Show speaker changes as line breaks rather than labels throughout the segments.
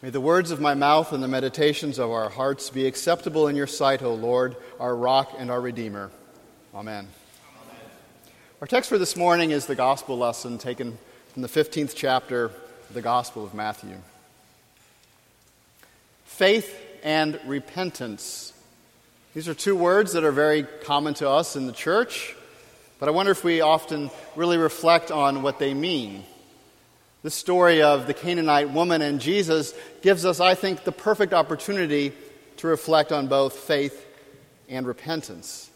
May the words of my mouth and the meditations of our hearts be acceptable in your sight, O Lord, our rock and our Redeemer. Amen. Amen. Our text for this morning is the gospel lesson taken from the 15th chapter of the Gospel of Matthew. Faith and repentance. These are two words that are very common to us in the church, but I wonder if we often really reflect on what they mean. The story of the Canaanite woman and Jesus gives us, I think, the perfect opportunity to reflect on both faith and repentance.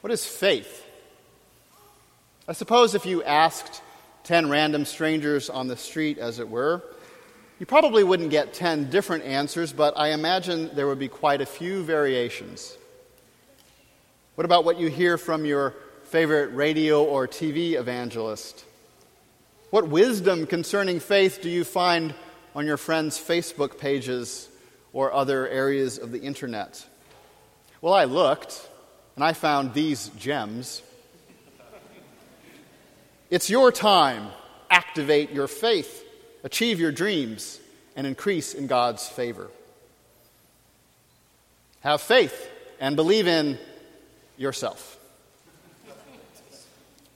What is faith? I suppose if you asked 10 random strangers on the street, as it were, you probably wouldn't get 10 different answers, but I imagine there would be quite a few variations. What about what you hear from your favorite radio or TV evangelist? What wisdom concerning faith do you find on your friends' Facebook pages or other areas of the internet? Well, I looked and I found these gems. It's your time. Activate your faith, achieve your dreams, and increase in God's favor. Have faith and believe in yourself.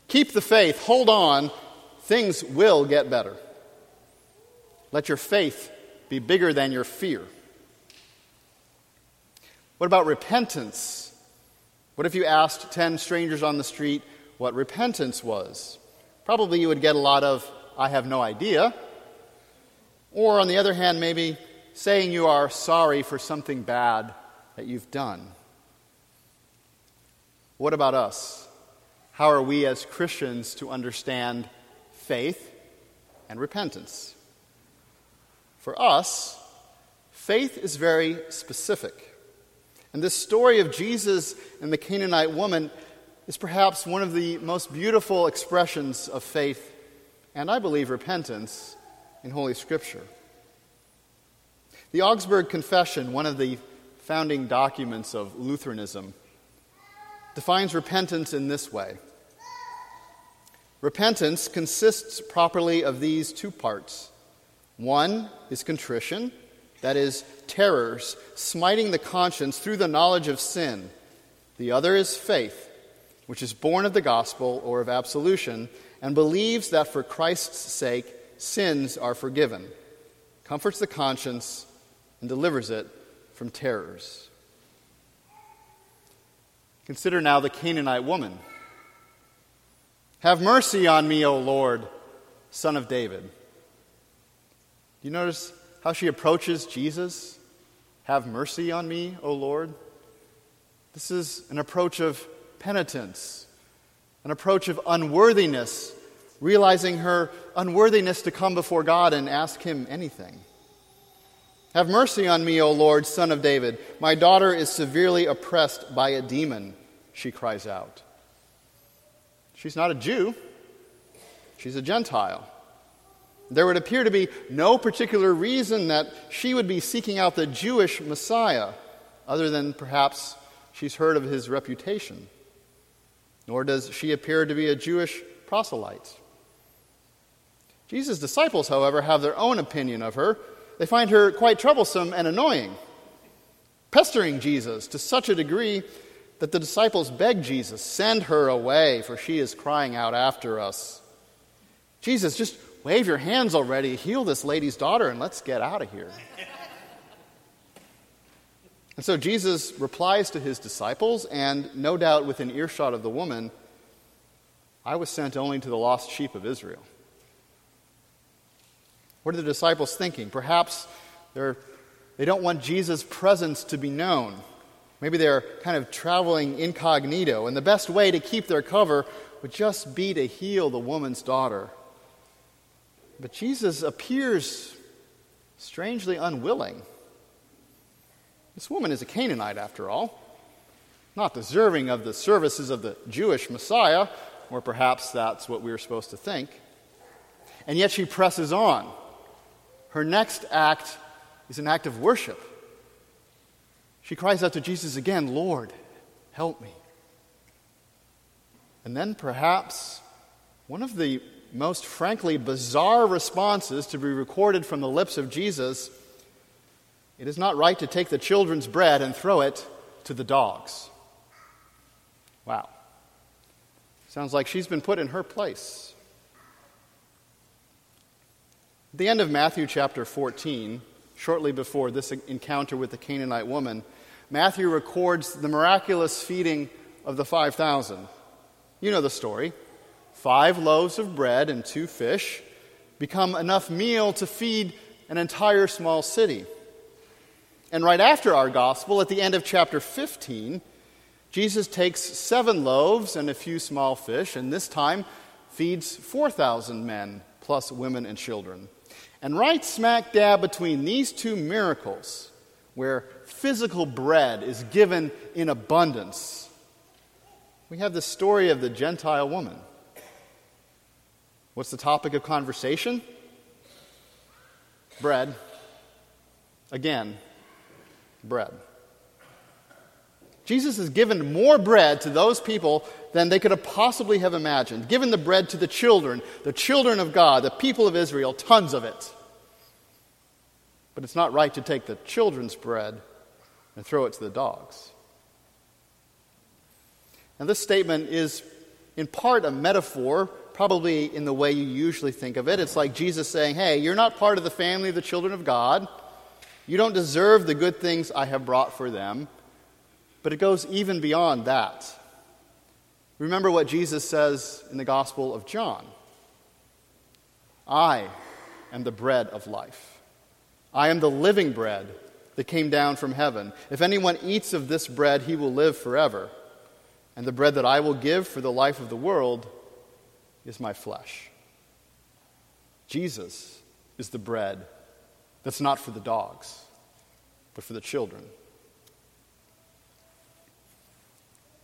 Keep the faith, hold on, things will get better. Let your faith be bigger than your fear. What about repentance? What if you asked 10 strangers on the street what repentance was? Probably you would get a lot of, I have no idea. Or, on the other hand, maybe saying you are sorry for something bad that you've done. What about us? How are we as Christians to understand faith and repentance. For us, faith is very specific. And this story of Jesus and the Canaanite woman is perhaps one of the most beautiful expressions of faith and, I believe, repentance in Holy Scripture. The Augsburg Confession, one of the founding documents of Lutheranism, defines repentance in this way Repentance consists properly of these two parts. One is contrition, that is, terrors, smiting the conscience through the knowledge of sin. The other is faith, which is born of the gospel or of absolution and believes that for Christ's sake sins are forgiven, comforts the conscience, and delivers it from terrors. Consider now the Canaanite woman. Have mercy on me, O Lord, son of David. Do you notice how she approaches Jesus? Have mercy on me, O Lord. This is an approach of penitence, an approach of unworthiness, realizing her unworthiness to come before God and ask Him anything. Have mercy on me, O Lord, son of David. My daughter is severely oppressed by a demon, she cries out. She's not a Jew, she's a Gentile. There would appear to be no particular reason that she would be seeking out the Jewish Messiah, other than perhaps she's heard of his reputation. Nor does she appear to be a Jewish proselyte. Jesus' disciples, however, have their own opinion of her. They find her quite troublesome and annoying, pestering Jesus to such a degree that the disciples begged Jesus, Send her away, for she is crying out after us. Jesus, just wave your hands already, heal this lady's daughter, and let's get out of here. and so Jesus replies to his disciples, and no doubt within earshot of the woman, I was sent only to the lost sheep of Israel. What are the disciples thinking? Perhaps they're, they don't want Jesus' presence to be known. Maybe they're kind of traveling incognito, and the best way to keep their cover would just be to heal the woman's daughter. But Jesus appears strangely unwilling. This woman is a Canaanite, after all, not deserving of the services of the Jewish Messiah, or perhaps that's what we were supposed to think. And yet she presses on. Her next act is an act of worship. She cries out to Jesus again, Lord, help me. And then perhaps one of the most frankly bizarre responses to be recorded from the lips of Jesus, it is not right to take the children's bread and throw it to the dogs. Wow. Sounds like she's been put in her place. At the end of Matthew chapter 14, shortly before this encounter with the Canaanite woman, Matthew records the miraculous feeding of the 5,000. You know the story. Five loaves of bread and two fish become enough meal to feed an entire small city. And right after our gospel, at the end of chapter 15, Jesus takes seven loaves and a few small fish, and this time feeds 4,000 men, plus women and children. And right smack dab between these two miracles, where physical bread is given in abundance, we have the story of the Gentile woman. What's the topic of conversation? Bread. Again, bread. Jesus has given more bread to those people than they could have possibly have imagined. Given the bread to the children, the children of God, the people of Israel, tons of it. But it's not right to take the children's bread and throw it to the dogs. And this statement is in part a metaphor, probably in the way you usually think of it. It's like Jesus saying, Hey, you're not part of the family of the children of God. You don't deserve the good things I have brought for them. But it goes even beyond that. Remember what Jesus says in the Gospel of John I am the bread of life. I am the living bread that came down from heaven. If anyone eats of this bread, he will live forever. And the bread that I will give for the life of the world is my flesh. Jesus is the bread that's not for the dogs, but for the children.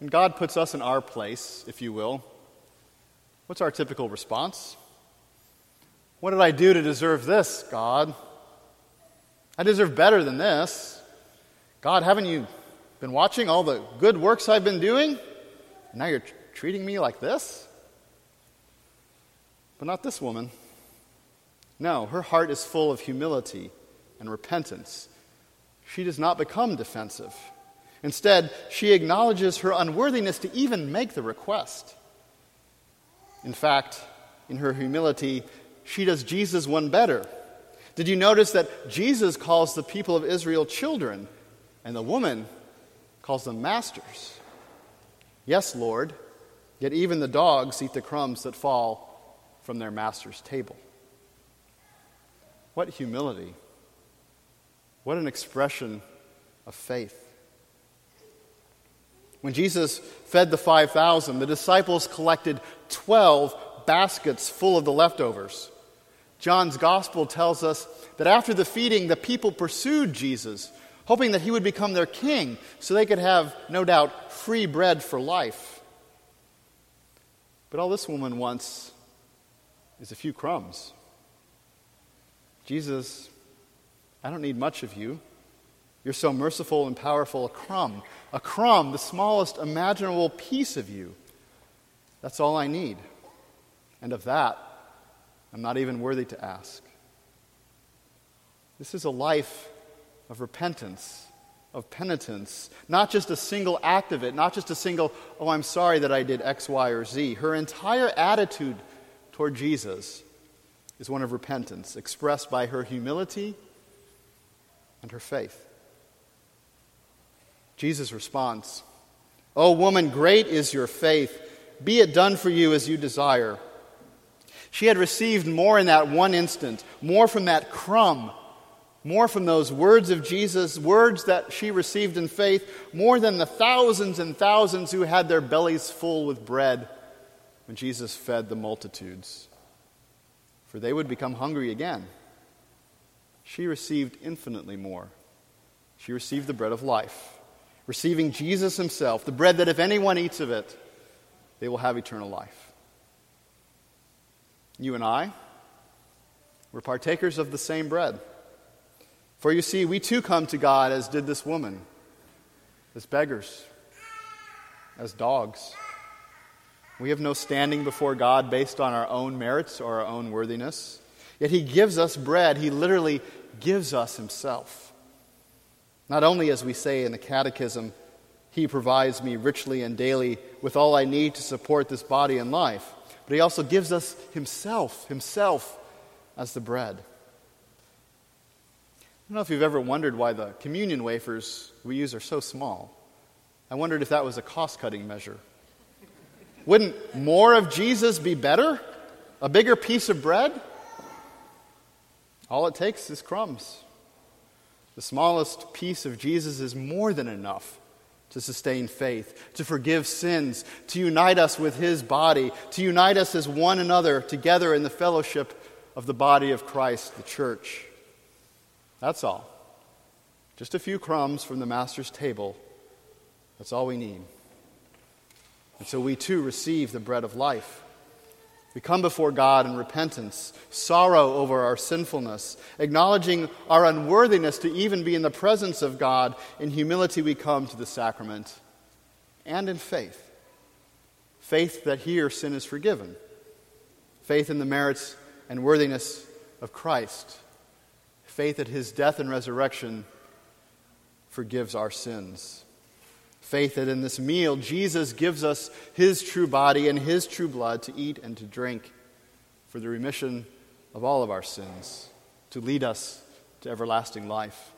And God puts us in our place, if you will. What's our typical response? What did I do to deserve this, God? I deserve better than this. God, haven't you been watching all the good works I've been doing? And now you're t- treating me like this? But not this woman. No, her heart is full of humility and repentance. She does not become defensive. Instead, she acknowledges her unworthiness to even make the request. In fact, in her humility, she does Jesus one better. Did you notice that Jesus calls the people of Israel children, and the woman calls them masters? Yes, Lord, yet even the dogs eat the crumbs that fall from their master's table. What humility! What an expression of faith. When Jesus fed the 5,000, the disciples collected 12 baskets full of the leftovers. John's gospel tells us that after the feeding, the people pursued Jesus, hoping that he would become their king so they could have, no doubt, free bread for life. But all this woman wants is a few crumbs. Jesus, I don't need much of you. You're so merciful and powerful. A crumb, a crumb, the smallest imaginable piece of you. That's all I need. And of that, I'm not even worthy to ask. This is a life of repentance, of penitence, not just a single act of it, not just a single, oh, I'm sorry that I did X, Y, or Z. Her entire attitude toward Jesus is one of repentance, expressed by her humility and her faith. Jesus responds, O woman, great is your faith. Be it done for you as you desire. She had received more in that one instant, more from that crumb, more from those words of Jesus, words that she received in faith, more than the thousands and thousands who had their bellies full with bread when Jesus fed the multitudes. For they would become hungry again. She received infinitely more. She received the bread of life, receiving Jesus himself, the bread that if anyone eats of it, they will have eternal life. You and I, we're partakers of the same bread. For you see, we too come to God as did this woman, as beggars, as dogs. We have no standing before God based on our own merits or our own worthiness. Yet He gives us bread. He literally gives us Himself. Not only, as we say in the Catechism, He provides me richly and daily with all I need to support this body and life, but He also gives us Himself, Himself as the bread. I don't know if you've ever wondered why the communion wafers we use are so small. I wondered if that was a cost cutting measure. Wouldn't more of Jesus be better? A bigger piece of bread? All it takes is crumbs. The smallest piece of Jesus is more than enough to sustain faith, to forgive sins, to unite us with His body, to unite us as one another together in the fellowship of the body of Christ, the church. That's all. Just a few crumbs from the Master's table. That's all we need. And so we too receive the bread of life. We come before God in repentance, sorrow over our sinfulness, acknowledging our unworthiness to even be in the presence of God. In humility, we come to the sacrament and in faith. Faith that here sin is forgiven, faith in the merits and worthiness of Christ, faith that his death and resurrection forgives our sins. Faith that in this meal, Jesus gives us his true body and his true blood to eat and to drink for the remission of all of our sins, to lead us to everlasting life.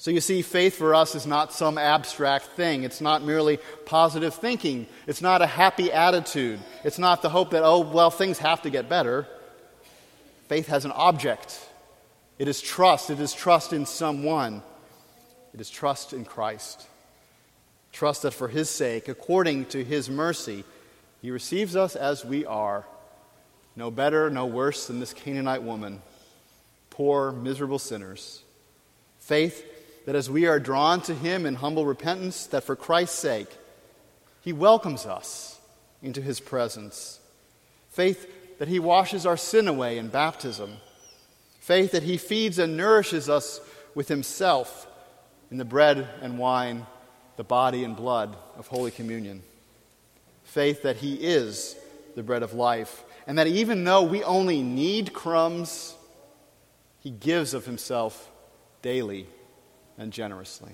So you see, faith for us is not some abstract thing. It's not merely positive thinking. It's not a happy attitude. It's not the hope that, oh, well, things have to get better. Faith has an object. It is trust. It is trust in someone. It is trust in Christ. Trust that for His sake, according to His mercy, He receives us as we are, no better, no worse than this Canaanite woman, poor, miserable sinners. Faith that as we are drawn to Him in humble repentance, that for Christ's sake, He welcomes us into His presence. Faith that He washes our sin away in baptism. Faith that He feeds and nourishes us with Himself in the bread and wine, the body and blood of Holy Communion. Faith that He is the bread of life, and that even though we only need crumbs, He gives of Himself daily and generously.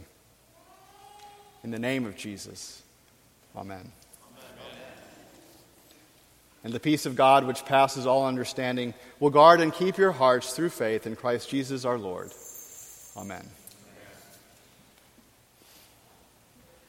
In the name of Jesus, Amen. And the peace of God, which passes all understanding, will guard and keep your hearts through faith in Christ Jesus our Lord. Amen.